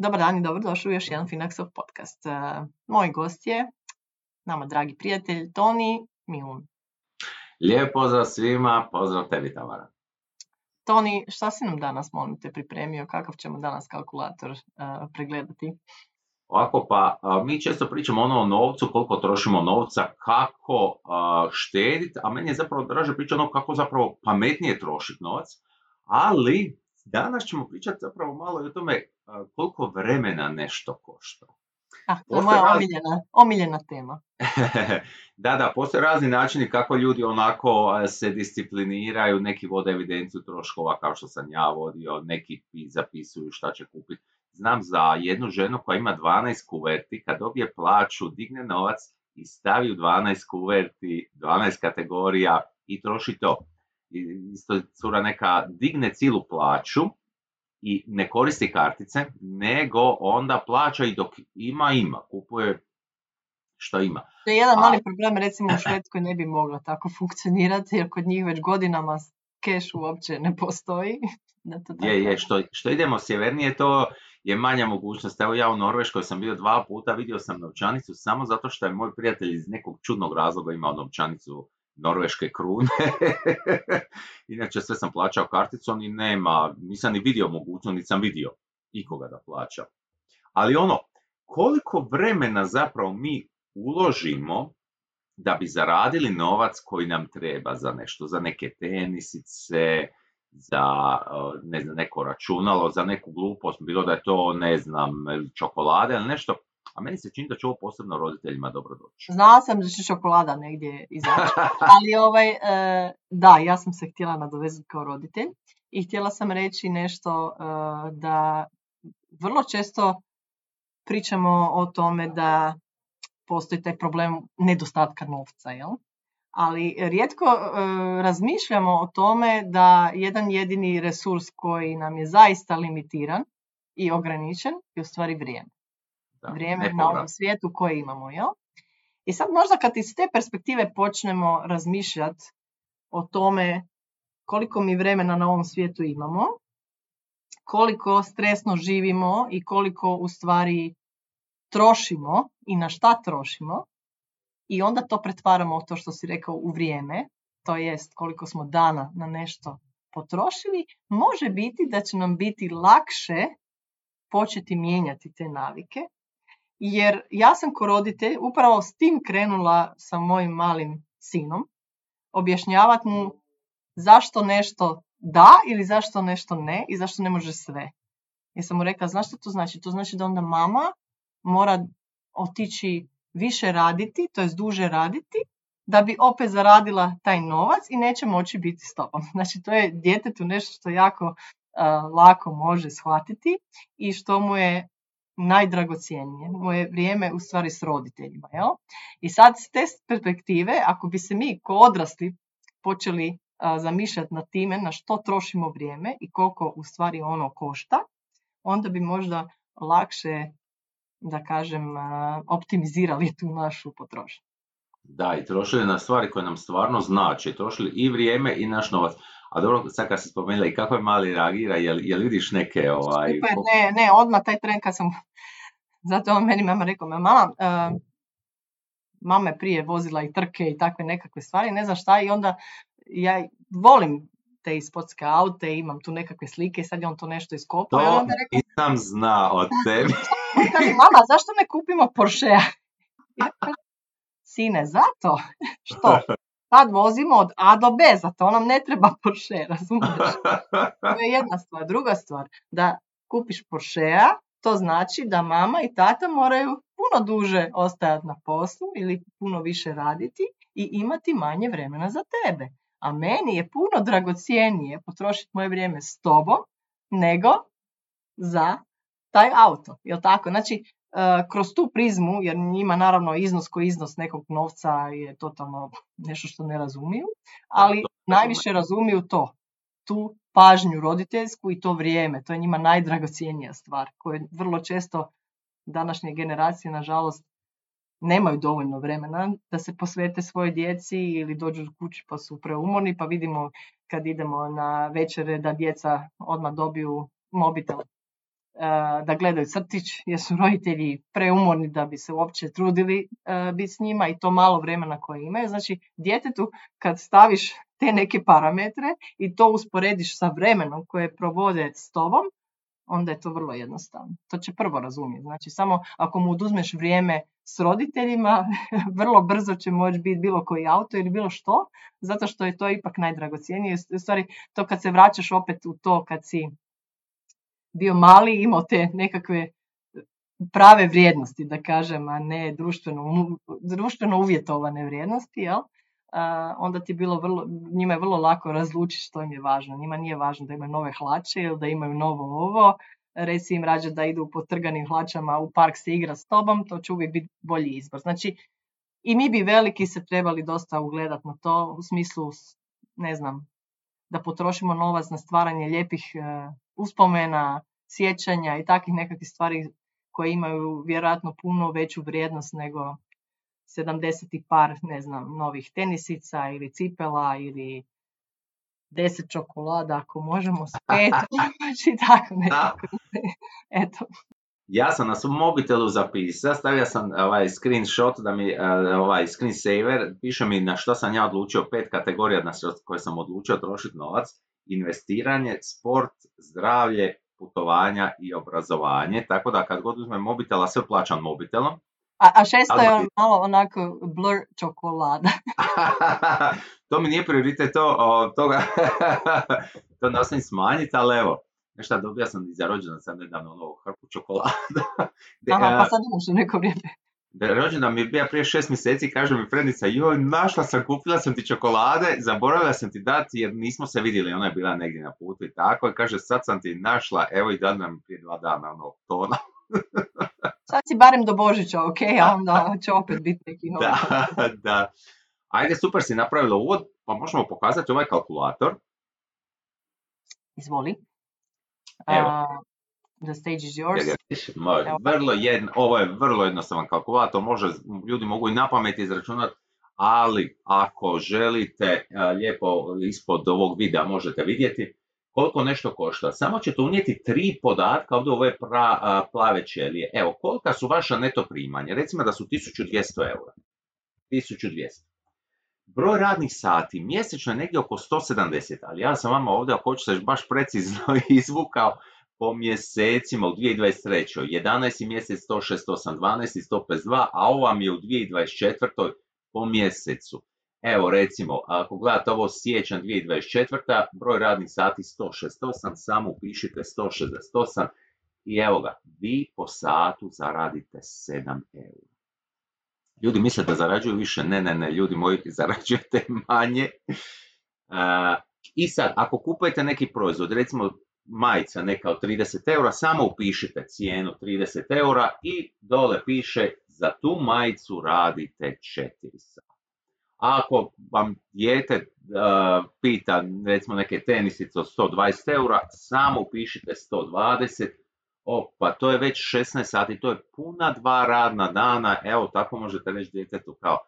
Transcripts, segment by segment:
Dobar dan i dobrodošli u još jedan Finaxov podcast. E, moj gost je, nama dragi prijatelj, Toni Milun. Lijep pozdrav svima, pozdrav tebi Tamara. Toni, šta si nam danas, molim te, pripremio? Kakav ćemo danas kalkulator uh, pregledati? Ovako, pa mi često pričamo ono o novcu, koliko trošimo novca, kako uh, štediti, a meni je zapravo draže pričati ono kako zapravo pametnije trošiti novac, ali danas ćemo pričati zapravo malo i o tome koliko vremena nešto košta. Ah, to je moja omiljena, omiljena tema. da, da, postoje razni načini kako ljudi onako se discipliniraju, neki vode evidenciju troškova kao što sam ja vodio, neki zapisuju šta će kupiti. Znam za jednu ženu koja ima 12 kuverti, kad dobije plaću, digne novac i stavi u 12 kuverti, 12 kategorija i troši to. Isto cura neka digne cilu plaću, i ne koristi kartice, nego onda plaća i dok ima, ima. Kupuje što ima. To je jedan mali problem, recimo u Švedskoj ne bi mogla tako funkcionirati, jer kod njih već godinama keš uopće ne postoji. Da to je, je, što, što idemo sjevernije, to je manja mogućnost. Evo ja u Norveškoj sam bio dva puta, vidio sam novčanicu samo zato što je moj prijatelj iz nekog čudnog razloga imao novčanicu norveške krune. Inače sve sam plaćao karticom i nema, nisam ni vidio mogućnost, nisam vidio ikoga da plaća. Ali ono, koliko vremena zapravo mi uložimo da bi zaradili novac koji nam treba za nešto, za neke tenisice, za ne znam, neko računalo, za neku glupost, bilo da je to, ne znam, čokolade ili nešto, a meni se čini da će ovo posebno roditeljima dobro doći. Znala sam da će čokolada negdje izaći, ali ovaj, e, da, ja sam se htjela nadovezati kao roditelj i htjela sam reći nešto e, da vrlo često pričamo o tome da postoji taj problem nedostatka novca, jel? ali rijetko e, razmišljamo o tome da jedan jedini resurs koji nam je zaista limitiran i ograničen je u stvari vrijeme vrijeme na ovom svijetu koje imamo. Jel? I sad možda kad iz te perspektive počnemo razmišljati o tome koliko mi vremena na ovom svijetu imamo, koliko stresno živimo i koliko u stvari trošimo i na šta trošimo i onda to pretvaramo to što si rekao u vrijeme, to jest koliko smo dana na nešto potrošili, može biti da će nam biti lakše početi mijenjati te navike jer ja sam ko roditelj upravo s tim krenula sa mojim malim sinom, objašnjavati mu zašto nešto da ili zašto nešto ne i zašto ne može sve. Ja sam mu rekla, znaš što to znači? To znači da onda mama mora otići više raditi, to jest duže raditi, da bi opet zaradila taj novac i neće moći biti s tobom. Znači to je djetetu nešto što jako lako može shvatiti i što mu je najdragocijenije. Moje vrijeme u stvari s roditeljima. Jel? I sad s te perspektive, ako bi se mi ko odrasli počeli zamišljati na time na što trošimo vrijeme i koliko u stvari ono košta, onda bi možda lakše, da kažem, optimizirali tu našu potrošnju. Da, i trošili na stvari koje nam stvarno znači. Trošili i vrijeme i naš novac. A dobro, sad kad si spomenula i kako je mali reagira, jel, jel vidiš neke... Ovaj... Super, ne, ne, odmah taj tren kad sam... Zato on meni mama rekao, mama, uh, mama je prije vozila i trke i takve nekakve stvari, ne znam šta, i onda ja volim te ispodske aute, imam tu nekakve slike i sad je on to nešto iskopao. To onda rekao, nisam zna od tebi. mama, zašto ne kupimo Porsche? Sine, zato? Što? Sad vozimo od A do B, zato nam ne treba Porsche, razumiješ? To je jedna stvar. Druga stvar, da kupiš Porschea, to znači da mama i tata moraju puno duže ostajati na poslu ili puno više raditi i imati manje vremena za tebe. A meni je puno dragocijenije potrošiti moje vrijeme s tobom nego za taj auto. Jel tako? Znači, kroz tu prizmu, jer njima naravno iznos koji iznos nekog novca je totalno nešto što ne razumiju, ali najviše razumiju to, tu pažnju roditeljsku i to vrijeme, to je njima najdragocijenija stvar, koje vrlo često današnje generacije, nažalost, nemaju dovoljno vremena da se posvete svojoj djeci ili dođu kući pa su preumorni, pa vidimo kad idemo na večere da djeca odmah dobiju mobitel da gledaju crtić jer su roditelji preumorni da bi se uopće trudili biti s njima i to malo vremena koje imaju. Znači, djetetu kad staviš te neke parametre i to usporediš sa vremenom koje provode s tobom, onda je to vrlo jednostavno. To će prvo razumjeti. Znači, samo ako mu oduzmeš vrijeme s roditeljima, vrlo brzo će moći biti bilo koji auto ili bilo što, zato što je to ipak najdragocijenije. U stvari, to kad se vraćaš opet u to kad si bio mali, imao te nekakve prave vrijednosti, da kažem, a ne društveno, društveno uvjetovane vrijednosti, jel? onda ti bilo vrlo, njima je vrlo lako razlučiti što im je važno. Njima nije važno da imaju nove hlače ili da imaju novo ovo. Reci im rađe da idu po trganim hlačama u park se igra s tobom, to će uvijek biti bolji izbor. Znači, i mi bi veliki se trebali dosta ugledati na to u smislu, ne znam, da potrošimo novac na stvaranje lijepih e, uspomena, sjećanja i takvih nekakvih stvari koje imaju vjerojatno puno veću vrijednost nego 70 par, ne znam, novih tenisica ili cipela ili deset čokolada ako možemo s pet, znači tako nekako. Eto. Ja sam na svom mobitelu zapisao, stavio sam ovaj screenshot da mi, eh, ovaj screensaver, piše mi na što sam ja odlučio, pet kategorija na koje sam odlučio trošiti novac, investiranje, sport, zdravlje, putovanja i obrazovanje, tako da kad god uzmem mobitela, sve plaćam mobitelom, a, a šesto je on malo onako blur čokolada. to mi nije prioritet, to, o, toga, to nastavim smanjiti, ali evo, nešto dobio sam i za rođendan sam nedavno novu hrpu čokolada. Aha, pa sad imaš neko vrijeme. Rođendan mi je bio prije šest mjeseci, kaže mi prednica, joj, našla sam, kupila sam ti čokolade, zaboravila sam ti dati jer nismo se vidjeli, ona je bila negdje na putu i tako, i kaže, sad sam ti našla, evo i dan nam prije dva dana, ono, tona. Sad si barem do Božića, ok, a onda će opet biti neki novi. Da, da. Ajde, super si napravila uvod, pa možemo pokazati ovaj kalkulator. Izvoli. Uh, the stage is yours. Vrlo jedno, ovo je vrlo jednostavan kalkulator, može, ljudi mogu i na pamet izračunati, ali ako želite lijepo ispod ovog videa možete vidjeti, koliko nešto košta. Samo ćete unijeti tri podatka ovdje u ove pra, plave ćelije. Evo, kolika su vaša neto primanja? Recimo da su 1200 eura. 1200. Broj radnih sati mjesečno je negdje oko 170, ali ja sam vama ovdje, ako hoćete baš precizno izvukao po mjesecima u 2023. 11. mjesec 168, 12. 152, a ovo vam je u 2024. po mjesecu. Evo recimo, ako gledate ovo siječanj 2024. broj radnih sati 168, samo upišite 168 i evo ga, vi po satu zaradite 7 eura. Ljudi misle da zarađuju više, ne, ne, ne, ljudi moji zarađujete manje. I sad, ako kupujete neki proizvod, recimo majica neka od 30 eura, samo upišite cijenu 30 eura i dole piše za tu majicu radite 4 sata. Ako vam dijete uh, pita recimo neke tenisice od 120 eura, samo upišite 120, o, pa to je već 16 sati, to je puna dva radna dana, evo tako možete reći djetetu kao,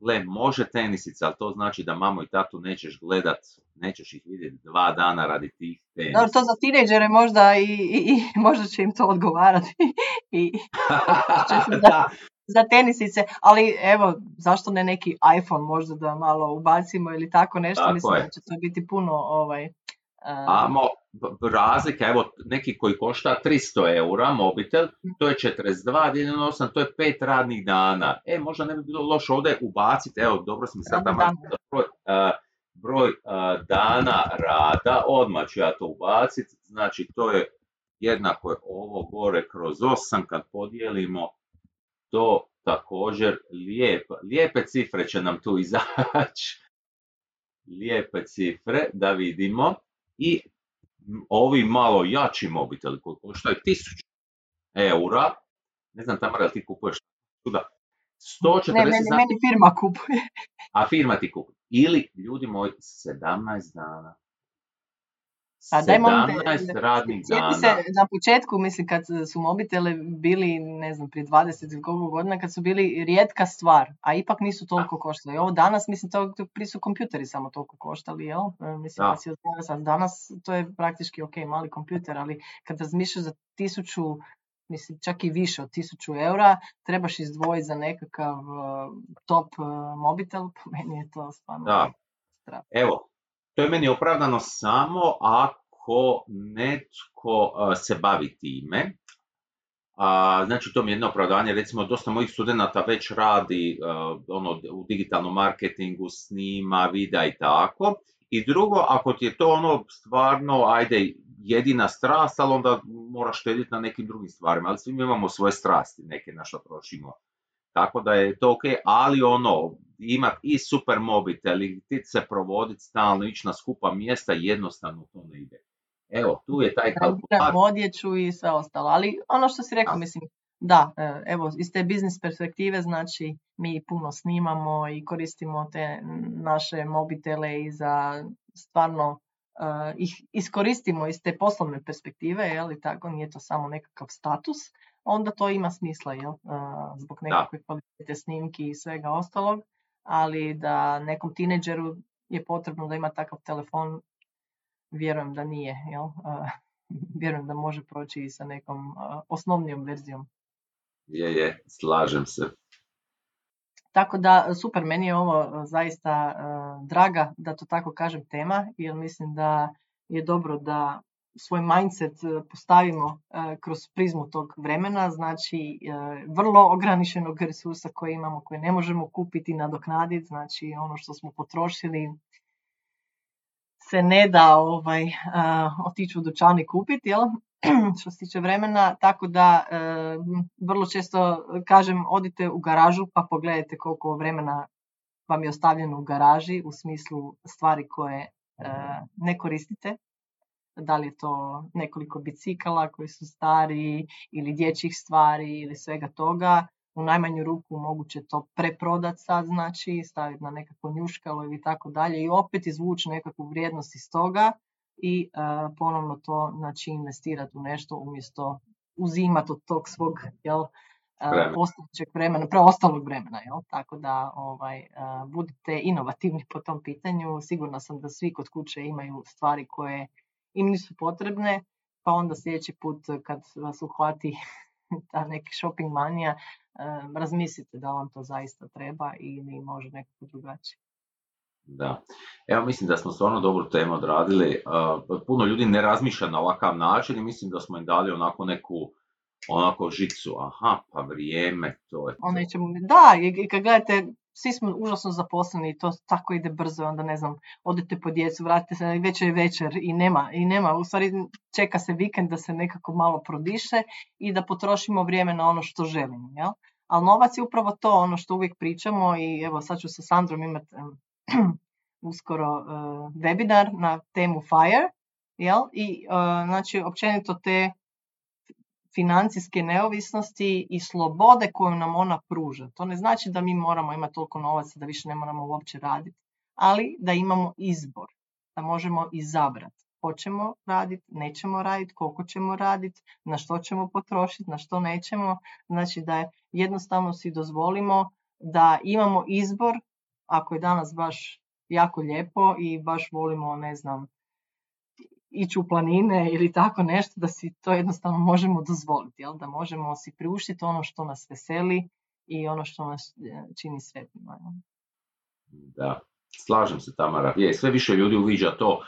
gle, može tenisica, ali to znači da mamu i tatu nećeš gledat, nećeš ih vidjeti dva dana radi tih tenisa. to za tineđere možda i, i, i, možda će im to odgovarati. I, da, za tenisice, ali evo, zašto ne neki iPhone možda da malo ubacimo ili tako nešto, tako mislim je. da će to biti puno ovaj... Uh... Amo, razlika, evo, neki koji košta 300 eura mobitel, to je 42,8, to je 5 radnih dana. E, možda ne bi bilo loše ovdje ubaciti, evo, dobro sam sad tamo, broj, uh, broj uh, dana rada, odmah ću ja to ubaciti, znači to je jednako je ovo gore kroz 8 kad podijelimo to također lijepe, lijepe cifre će nam tu izaći. Lijepe cifre da vidimo i ovi malo jači mobiteli koji koštaju 1000 eura, ne znam tamo da ti kupuješ tuda, 140 ne, meni, meni firma kupuje. A firma ti kupuje. Ili, ljudi moji, 17 dana. Pa daj molim te, 17 radnih dana. se na početku, mislim, kad su mobitele bili, ne znam, prije 20 ili koliko godina, kad su bili rijetka stvar, a ipak nisu toliko koštali. Ovo danas, mislim, to, to prije su kompjuteri samo toliko koštali, jel? E, Mislim, Da. si danas, danas to je praktički ok, mali kompjuter, ali kad razmišljaš za tisuću, mislim, čak i više od tisuću eura, trebaš izdvojiti za nekakav e, top e, mobitel, po meni je to stvarno... Da. Evo, to je meni opravdano samo ako netko a, se bavi time. A, znači, to mi je jedno opravdanje, recimo, dosta mojih studenata već radi a, ono, u digitalnom marketingu, snima, videa i tako. I drugo, ako ti je to ono stvarno, ajde, jedina strast, ali onda moraš štediti na nekim drugim stvarima, ali svi mi imamo svoje strasti, neke na što trošimo. Tako da je to ok, ali ono, imat i super mobitel i ti se provoditi stalno, ići na skupa mjesta, jednostavno to ne ide. Evo, tu je taj kalkulator. Odjeću i sve ostalo. Ali ono što si rekao, mislim, da, e, evo, iz te biznis perspektive, znači, mi puno snimamo i koristimo te naše mobitele i za stvarno e, ih iskoristimo iz te poslovne perspektive, je li tako, nije to samo nekakav status, onda to ima smisla, jel, e, zbog nekakve kvalitete snimki i svega ostalog, ali da nekom tineđeru je potrebno da ima takav telefon, vjerujem da nije, jel? Vjerujem da može proći i sa nekom osnovnijom verzijom. Je, je, slažem se. Tako da, super, meni je ovo zaista draga, da to tako kažem, tema, jer mislim da je dobro da svoj mindset e, postavimo e, kroz prizmu tog vremena, znači e, vrlo ograničenog resursa koje imamo, koje ne možemo kupiti, nadoknaditi, znači ono što smo potrošili se ne da ovaj, otići u dućan i kupiti, jel? što se tiče vremena, tako da vrlo često kažem odite u garažu pa pogledajte koliko vremena vam je ostavljeno u garaži u smislu stvari koje ne koristite. Da li je to nekoliko bicikala koji su stari ili dječjih stvari ili svega toga. U najmanju ruku moguće to preprodat sad, znači staviti na nekakvo njuškalo ili tako dalje i opet izvući nekakvu vrijednost iz toga i e, ponovno to znači investirati u nešto umjesto uzimati od tog svog jel, e, Vremena. postojećeg vremena, preostalog vremena. Jel? Tako da ovaj, e, budite inovativni po tom pitanju. Sigurna sam da svi kod kuće imaju stvari koje im nisu potrebne, pa onda sljedeći put kad vas uhvati ta neki shopping manija, e, razmislite da vam to zaista treba ili može nekako drugačije. Da. Evo, mislim da smo stvarno dobru temu odradili. Uh, puno ljudi ne razmišlja na ovakav način i mislim da smo im dali onako neku onako žicu. Aha, pa vrijeme, to je to. O nečemu- da, i, i kad gledate, svi smo užasno zaposleni i to tako ide brzo, onda ne znam, odete po djecu, vratite se, već je večer i nema, i nema, u stvari čeka se vikend da se nekako malo prodiše i da potrošimo vrijeme na ono što želimo, jel? Ali novac je upravo to, ono što uvijek pričamo i evo sad ću sa Sandrom imati uskoro eh, webinar na temu FIRE, jel? I eh, znači općenito te financijske neovisnosti i slobode koju nam ona pruža. To ne znači da mi moramo imati toliko novaca da više ne moramo uopće raditi, ali da imamo izbor, da možemo izabrati. Hoćemo raditi, nećemo raditi, koliko ćemo raditi, na što ćemo potrošiti, na što nećemo. Znači da je jednostavno si dozvolimo da imamo izbor ako je danas baš jako lijepo i baš volimo, ne znam, ići u planine ili tako nešto, da si to jednostavno možemo dozvoliti, jel? da možemo si priuštiti ono što nas veseli i ono što nas e, čini sretnima. Da, slažem se Tamara. Je, sve više ljudi uviđa to.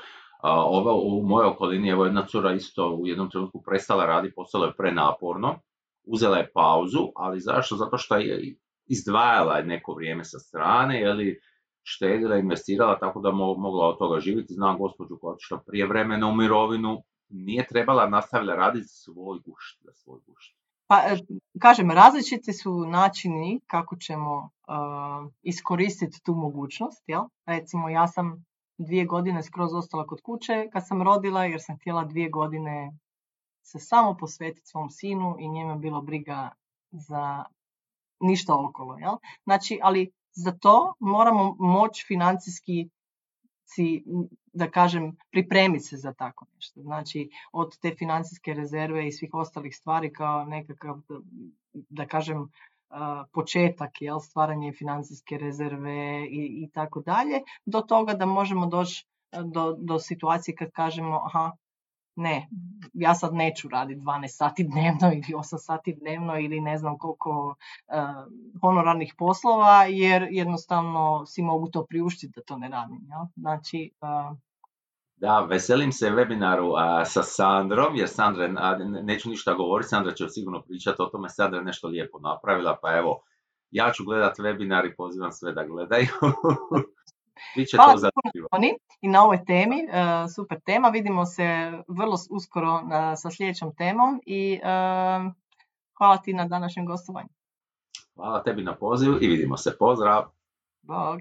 A, ovo u mojoj okolini, evo jedna cura isto u jednom trenutku prestala raditi, postalo je prenaporno, uzela je pauzu, ali zašto? Zato što je izdvajala neko vrijeme sa strane, ili štedila, investirala, tako da mo- mogla od toga živjeti. Znam gospođu koja otišla prije vremena u mirovinu, nije trebala nastavlja raditi svoj gušt, za svoj gušt. Pa, e, kažem, različiti su načini kako ćemo uh, iskoristiti tu mogućnost. Jel? Recimo, ja sam dvije godine skroz ostala kod kuće kad sam rodila, jer sam htjela dvije godine se samo posvetiti svom sinu i je bilo briga za ništa okolo. Jel? Znači, ali za to moramo moći financijski si, da kažem, pripremiti se za tako nešto. Znači, od te financijske rezerve i svih ostalih stvari kao nekakav, da kažem, početak, jel, stvaranje financijske rezerve i, i tako dalje, do toga da možemo doći do, do situacije kad kažemo, aha, ne, ja sad neću raditi 12 sati dnevno ili 8 sati dnevno ili ne znam koliko uh, honorarnih poslova jer jednostavno si mogu to priuštiti da to ne radim. Ja? Znači, uh, da, veselim se webinaru a, sa Sandrom, jer Sandra, neću ništa govoriti, Sandra će sigurno pričati o tome, Sandra je nešto lijepo napravila, pa evo, ja ću gledat webinar i pozivam sve da gledaju. Biće Hvala to i na ovoj temi, e, super tema, vidimo se vrlo uskoro sa sljedećom temom i e, hvala ti na današnjem gostovanju. Hvala tebi na pozivu i vidimo se, pozdrav! Bog!